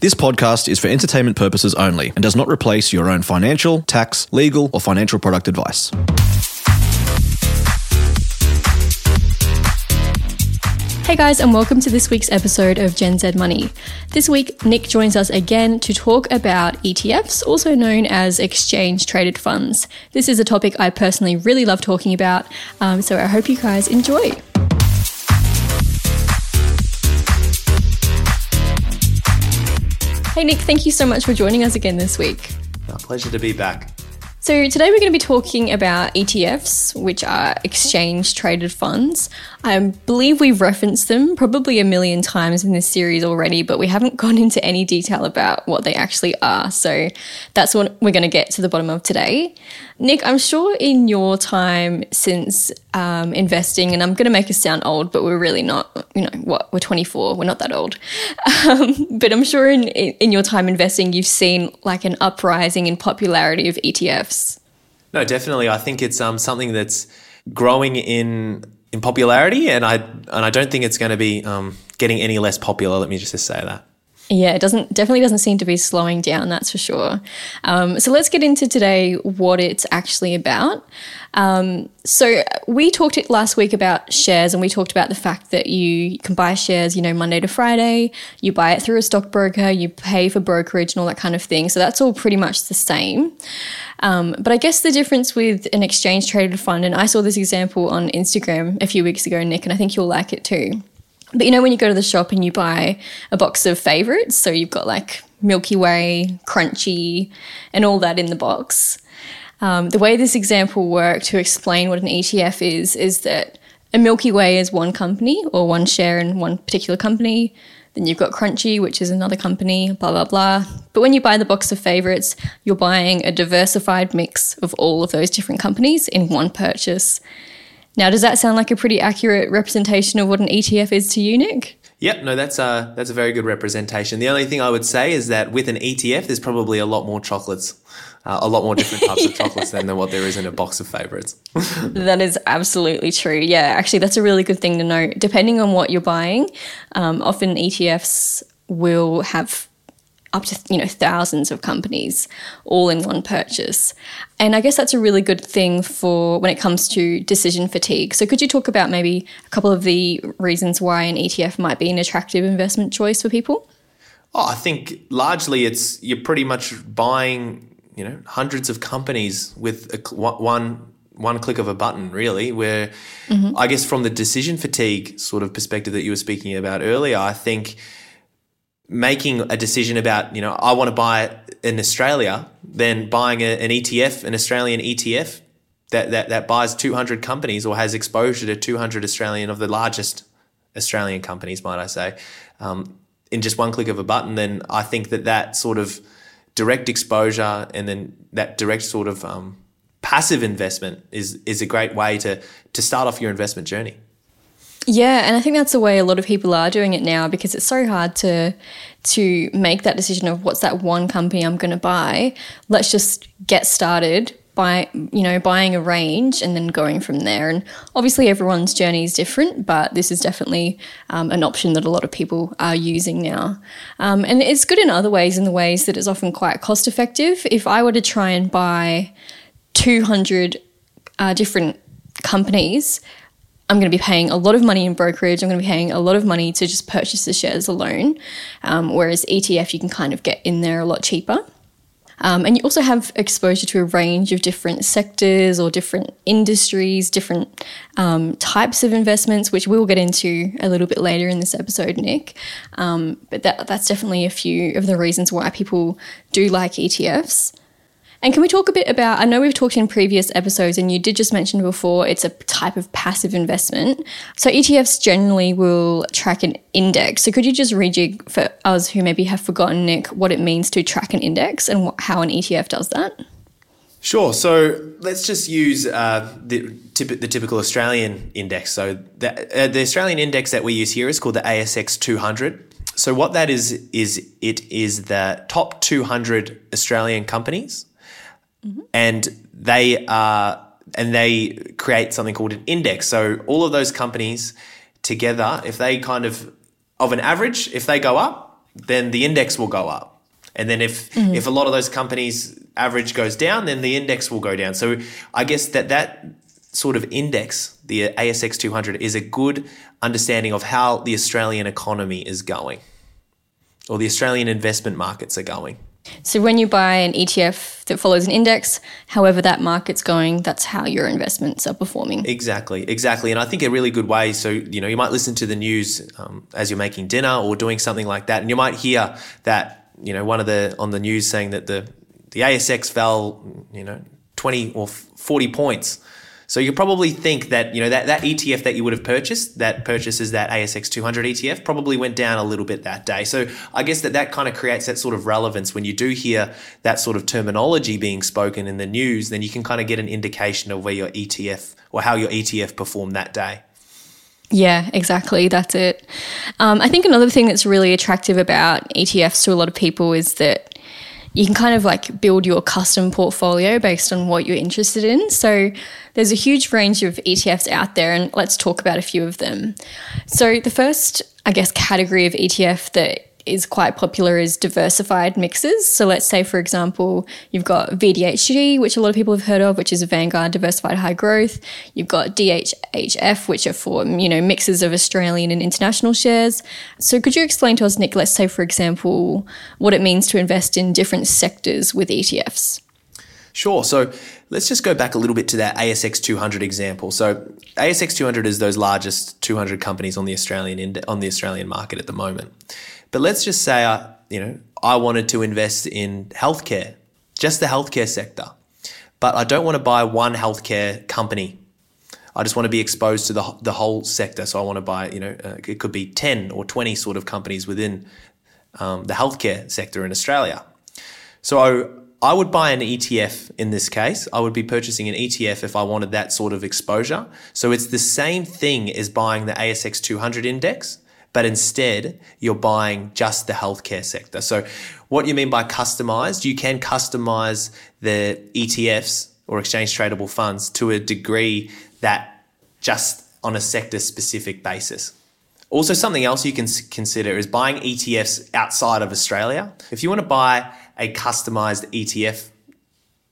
This podcast is for entertainment purposes only and does not replace your own financial, tax, legal, or financial product advice. Hey guys, and welcome to this week's episode of Gen Z Money. This week, Nick joins us again to talk about ETFs, also known as exchange traded funds. This is a topic I personally really love talking about, um, so I hope you guys enjoy. Hey, Nick, thank you so much for joining us again this week. A pleasure to be back. So, today we're going to be talking about ETFs, which are exchange traded funds. I believe we've referenced them probably a million times in this series already, but we haven't gone into any detail about what they actually are. So, that's what we're going to get to the bottom of today. Nick, I'm sure in your time since um, investing, and I'm going to make us sound old, but we're really not, you know, what, we're 24, we're not that old. Um, but I'm sure in, in your time investing, you've seen like an uprising in popularity of ETFs. No, definitely. I think it's um, something that's growing in in popularity, and I and I don't think it's going to be um, getting any less popular. Let me just say that. Yeah, it doesn't definitely doesn't seem to be slowing down. That's for sure. Um, so let's get into today what it's actually about. Um, so we talked last week about shares, and we talked about the fact that you can buy shares, you know, Monday to Friday. You buy it through a stockbroker, you pay for brokerage and all that kind of thing. So that's all pretty much the same. Um, but I guess the difference with an exchange traded fund, and I saw this example on Instagram a few weeks ago, Nick, and I think you'll like it too but you know, when you go to the shop and you buy a box of favorites, so you've got like Milky Way, Crunchie, and all that in the box. Um, the way this example worked to explain what an ETF is is that a Milky Way is one company or one share in one particular company. Then you've got Crunchie, which is another company, blah, blah, blah. But when you buy the box of favorites, you're buying a diversified mix of all of those different companies in one purchase. Now, does that sound like a pretty accurate representation of what an ETF is to you, Nick? Yep, no, that's a that's a very good representation. The only thing I would say is that with an ETF, there's probably a lot more chocolates, uh, a lot more different types yeah. of chocolates than, than what there is in a box of favorites. that is absolutely true. Yeah, actually, that's a really good thing to know. Depending on what you're buying, um, often ETFs will have up to you know thousands of companies all in one purchase and i guess that's a really good thing for when it comes to decision fatigue so could you talk about maybe a couple of the reasons why an etf might be an attractive investment choice for people oh i think largely it's you're pretty much buying you know hundreds of companies with a, one one click of a button, really. Where mm-hmm. I guess from the decision fatigue sort of perspective that you were speaking about earlier, I think making a decision about, you know, I want to buy it in Australia, then buying a, an ETF, an Australian ETF that, that, that buys 200 companies or has exposure to 200 Australian of the largest Australian companies, might I say, um, in just one click of a button, then I think that that sort of direct exposure and then that direct sort of um, passive investment is is a great way to to start off your investment journey. Yeah, and I think that's the way a lot of people are doing it now because it's so hard to to make that decision of what's that one company I'm going to buy. Let's just get started by you know buying a range and then going from there. And obviously everyone's journey is different, but this is definitely um, an option that a lot of people are using now. Um, and it's good in other ways, in the ways that it's often quite cost effective. If I were to try and buy 200 uh, different companies I'm going to be paying a lot of money in brokerage. I'm going to be paying a lot of money to just purchase the shares alone. Um, whereas ETF, you can kind of get in there a lot cheaper. Um, and you also have exposure to a range of different sectors or different industries, different um, types of investments, which we'll get into a little bit later in this episode, Nick. Um, but that, that's definitely a few of the reasons why people do like ETFs. And can we talk a bit about? I know we've talked in previous episodes, and you did just mention before it's a type of passive investment. So ETFs generally will track an index. So could you just rejig for us who maybe have forgotten, Nick, what it means to track an index and what, how an ETF does that? Sure. So let's just use uh, the, the, typical Australian index. So the, uh, the Australian index that we use here is called the ASX 200. So what that is is it is the top 200 Australian companies mm-hmm. and they are and they create something called an index. So all of those companies together, if they kind of of an average, if they go up, then the index will go up. And then if if a lot of those companies average goes down, then the index will go down. So I guess that that sort of index, the ASX 200, is a good understanding of how the Australian economy is going, or the Australian investment markets are going. So when you buy an ETF that follows an index, however that market's going, that's how your investments are performing. Exactly, exactly. And I think a really good way. So you know, you might listen to the news um, as you're making dinner or doing something like that, and you might hear that you know one of the on the news saying that the the ASX fell you know 20 or 40 points. So you probably think that you know that, that ETF that you would have purchased, that purchases that ASX 200 ETF, probably went down a little bit that day. So I guess that that kind of creates that sort of relevance when you do hear that sort of terminology being spoken in the news. Then you can kind of get an indication of where your ETF or how your ETF performed that day. Yeah, exactly. That's it. Um, I think another thing that's really attractive about ETFs to a lot of people is that you can kind of like build your custom portfolio based on what you're interested in. So there's a huge range of ETFs out there, and let's talk about a few of them. So the first, I guess, category of ETF that is quite popular is diversified mixes. So let's say, for example, you've got VDHG, which a lot of people have heard of, which is a Vanguard Diversified High Growth. You've got DHHF, which are for you know mixes of Australian and international shares. So could you explain to us, Nick? Let's say, for example, what it means to invest in different sectors with ETFs. Sure. So let's just go back a little bit to that ASX 200 example. So ASX 200 is those largest 200 companies on the Australian on the Australian market at the moment. But let's just say I, you know, I wanted to invest in healthcare, just the healthcare sector. But I don't want to buy one healthcare company. I just want to be exposed to the, the whole sector. So I want to buy, you know, uh, it could be 10 or 20 sort of companies within um, the healthcare sector in Australia. So I, I would buy an ETF in this case. I would be purchasing an ETF if I wanted that sort of exposure. So it's the same thing as buying the ASX 200 index, but instead you're buying just the healthcare sector. So, what you mean by customized? You can customize the ETFs or exchange tradable funds to a degree that just on a sector specific basis. Also, something else you can consider is buying ETFs outside of Australia. If you want to buy a customized ETF,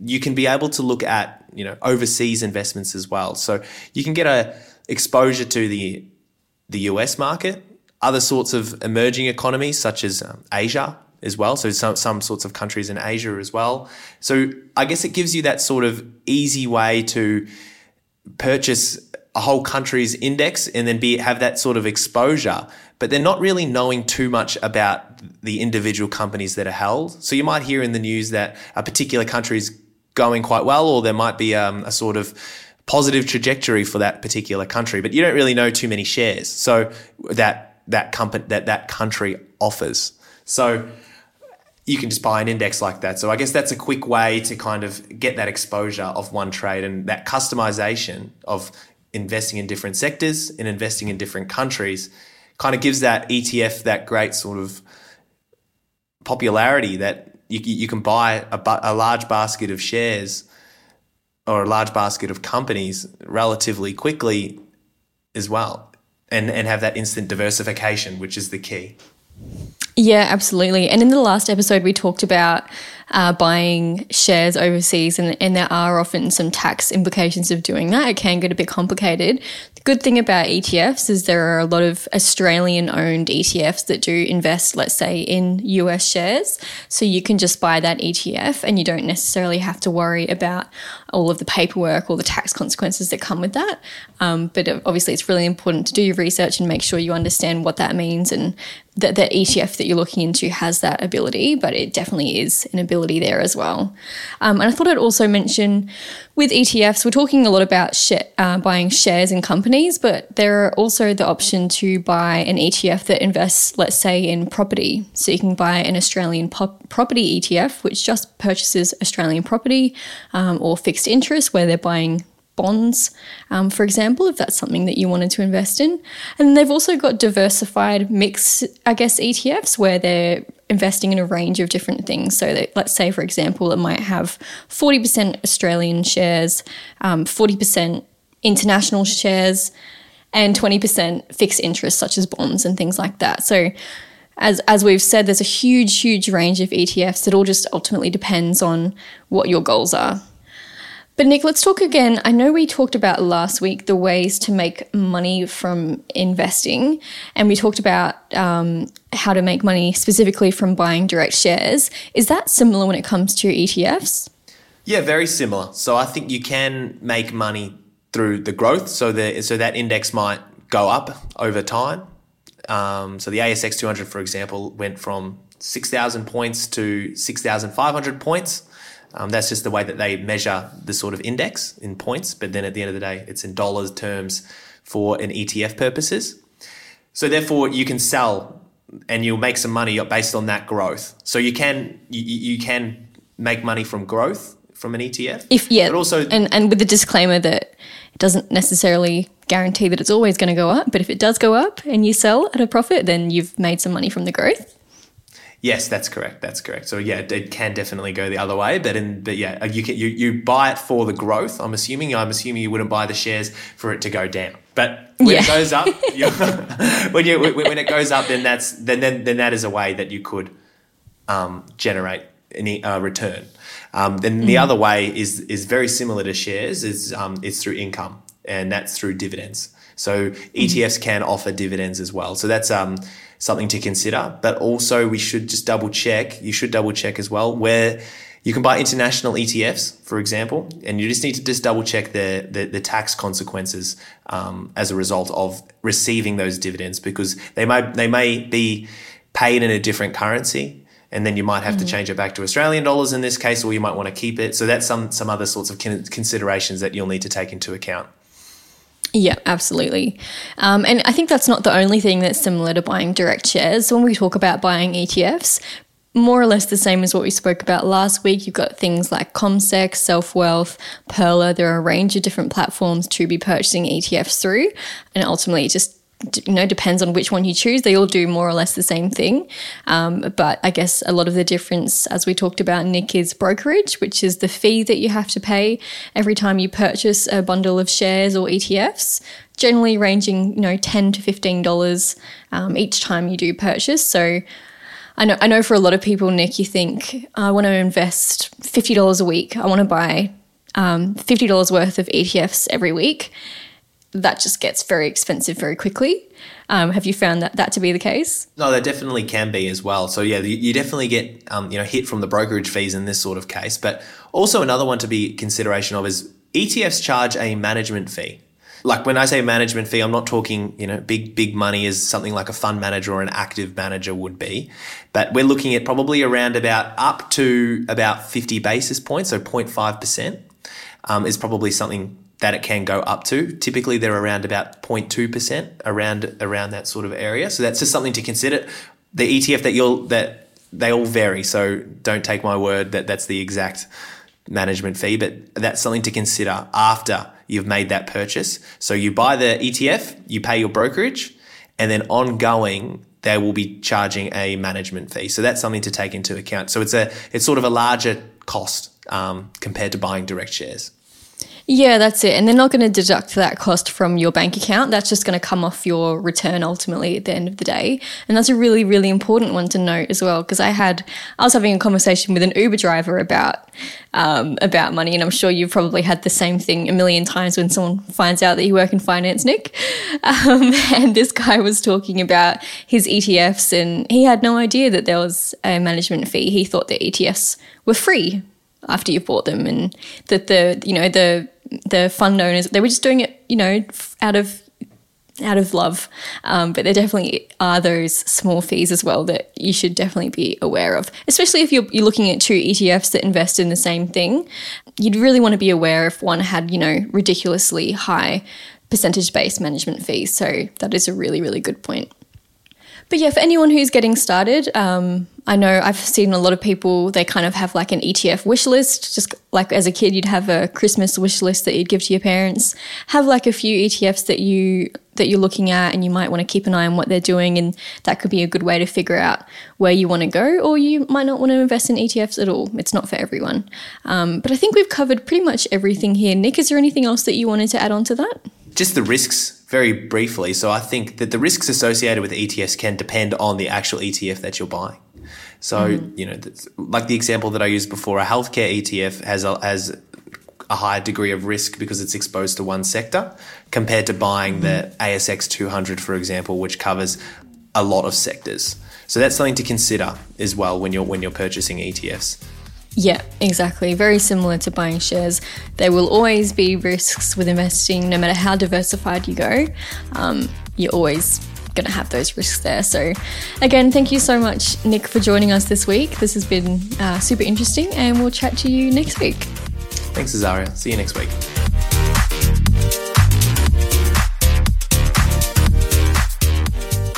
you can be able to look at you know overseas investments as well. So you can get a exposure to the the US market, other sorts of emerging economies such as um, Asia as well. So some some sorts of countries in Asia as well. So I guess it gives you that sort of easy way to purchase a whole country's index and then be have that sort of exposure but they're not really knowing too much about the individual companies that are held so you might hear in the news that a particular country is going quite well or there might be um, a sort of positive trajectory for that particular country but you don't really know too many shares so that that company that that country offers. So you can just buy an index like that. So I guess that's a quick way to kind of get that exposure of one trade and that customization of investing in different sectors and investing in different countries kind of gives that ETF that great sort of popularity that you, you can buy a, a large basket of shares or a large basket of companies relatively quickly as well and, and have that instant diversification, which is the key. Yeah, absolutely. And in the last episode, we talked about uh, buying shares overseas, and, and there are often some tax implications of doing that. It can get a bit complicated. The good thing about ETFs is there are a lot of Australian owned ETFs that do invest, let's say, in US shares. So you can just buy that ETF and you don't necessarily have to worry about all of the paperwork or the tax consequences that come with that. Um, but obviously, it's really important to do your research and make sure you understand what that means and that the ETF that you're looking into has that ability, but it definitely is an ability there as well. Um, and I thought I'd also mention with ETFs, we're talking a lot about sh- uh, buying shares in companies, but there are also the option to buy an ETF that invests, let's say, in property. So you can buy an Australian pop- property ETF, which just purchases Australian property um, or fixed interest, where they're buying bonds, um, for example, if that's something that you wanted to invest in. And they've also got diversified mix, I guess, ETFs where they're investing in a range of different things. So that, let's say, for example, it might have 40% Australian shares, um, 40% international shares, and 20% fixed interest, such as bonds and things like that. So as as we've said, there's a huge, huge range of ETFs. It all just ultimately depends on what your goals are. But Nick, let's talk again. I know we talked about last week the ways to make money from investing, and we talked about um, how to make money specifically from buying direct shares. Is that similar when it comes to ETFs? Yeah, very similar. So I think you can make money through the growth. So the so that index might go up over time. Um, so the ASX 200, for example, went from 6,000 points to 6,500 points. Um, that's just the way that they measure the sort of index in points. But then at the end of the day, it's in dollars terms for an ETF purposes. So therefore, you can sell and you'll make some money based on that growth. So you can you, you can make money from growth from an ETF. If yeah, but also and and with the disclaimer that it doesn't necessarily guarantee that it's always going to go up, but if it does go up and you sell at a profit, then you've made some money from the growth. Yes, that's correct. That's correct. So yeah, it can definitely go the other way, but in but yeah, you can you, you buy it for the growth. I'm assuming I'm assuming you wouldn't buy the shares for it to go down. But when Yeah. it goes up, when you when it goes up, then that's then then, then that is a way that you could um, generate any uh, return. Um, then the other way is is very similar to shares. is um, it's through income, and that's through dividends. So ETFs can offer dividends as well. So that's um, something to consider. But also, we should just double check. You should double check as well where you can buy international ETFs, for example, and you just need to just double check the the, the tax consequences um, as a result of receiving those dividends because they may they may be paid in a different currency and then you might have to change it back to Australian dollars in this case, or you might want to keep it. So that's some some other sorts of considerations that you'll need to take into account. Yeah, absolutely. Um, and I think that's not the only thing that's similar to buying direct shares. When we talk about buying ETFs, more or less the same as what we spoke about last week. You've got things like CommSec, Self Wealth, Pearler. There are a range of different platforms to be purchasing ETFs through, and ultimately, it just you know depends on which one you choose. They all do more or less the same thing, um, but I guess a lot of the difference, as we talked about, Nick, is brokerage, which is the fee that you have to pay every time you purchase a bundle of shares or ETFs. Generally, ranging you know ten to fifteen dollars um, each time you do purchase. So. I know, I know for a lot of people, Nick, you think, I want to invest $50 a week. I want to buy um, $50 worth of ETFs every week. That just gets very expensive very quickly. Um, have you found that, that to be the case? No, there definitely can be as well. So yeah, you, you definitely get um, you know hit from the brokerage fees in this sort of case. But also another one to be consideration of is ETFs charge a management fee. Like when I say management fee, I'm not talking you know big big money as something like a fund manager or an active manager would be, but we're looking at probably around about up to about 50 basis points, so 0.5 percent um, is probably something that it can go up to. Typically, they're around about 0.2 percent, around around that sort of area. So that's just something to consider. The ETF that you'll that they all vary, so don't take my word that that's the exact management fee, but that's something to consider after you've made that purchase. So you buy the ETF, you pay your brokerage, and then ongoing they will be charging a management fee. So that's something to take into account. So it's a it's sort of a larger cost um, compared to buying direct shares. Yeah, that's it. And they're not going to deduct that cost from your bank account. That's just going to come off your return ultimately at the end of the day. And that's a really, really important one to note as well. Because I had, I was having a conversation with an Uber driver about, um, about money, and I'm sure you've probably had the same thing a million times when someone finds out that you work in finance, Nick. Um, and this guy was talking about his ETFs, and he had no idea that there was a management fee. He thought the ETFs were free after you've bought them and that the you know the the fund owners they were just doing it you know out of out of love. Um, but there definitely are those small fees as well that you should definitely be aware of. Especially if you're, you're looking at two etfs that invest in the same thing you'd really want to be aware if one had you know ridiculously high percentage based management fees. So that is a really really good point but yeah, for anyone who's getting started, um, I know I've seen a lot of people, they kind of have like an ETF wish list. Just like as a kid, you'd have a Christmas wish list that you'd give to your parents. Have like a few ETFs that you that you're looking at and you might want to keep an eye on what they're doing and that could be a good way to figure out where you want to go or you might not want to invest in ETFs at all. It's not for everyone. Um, but I think we've covered pretty much everything here. Nick, is there anything else that you wanted to add on to that? Just the risks very briefly. So I think that the risks associated with ETFs can depend on the actual ETF that you're buying. So mm-hmm. you know, like the example that I used before, a healthcare ETF has a, has a higher degree of risk because it's exposed to one sector compared to buying mm-hmm. the ASX 200, for example, which covers a lot of sectors. So that's something to consider as well when you're when you're purchasing ETFs. Yeah, exactly. Very similar to buying shares. There will always be risks with investing, no matter how diversified you go. Um, you're always going to have those risks there. So, again, thank you so much, Nick, for joining us this week. This has been uh, super interesting, and we'll chat to you next week. Thanks, Azaria. See you next week.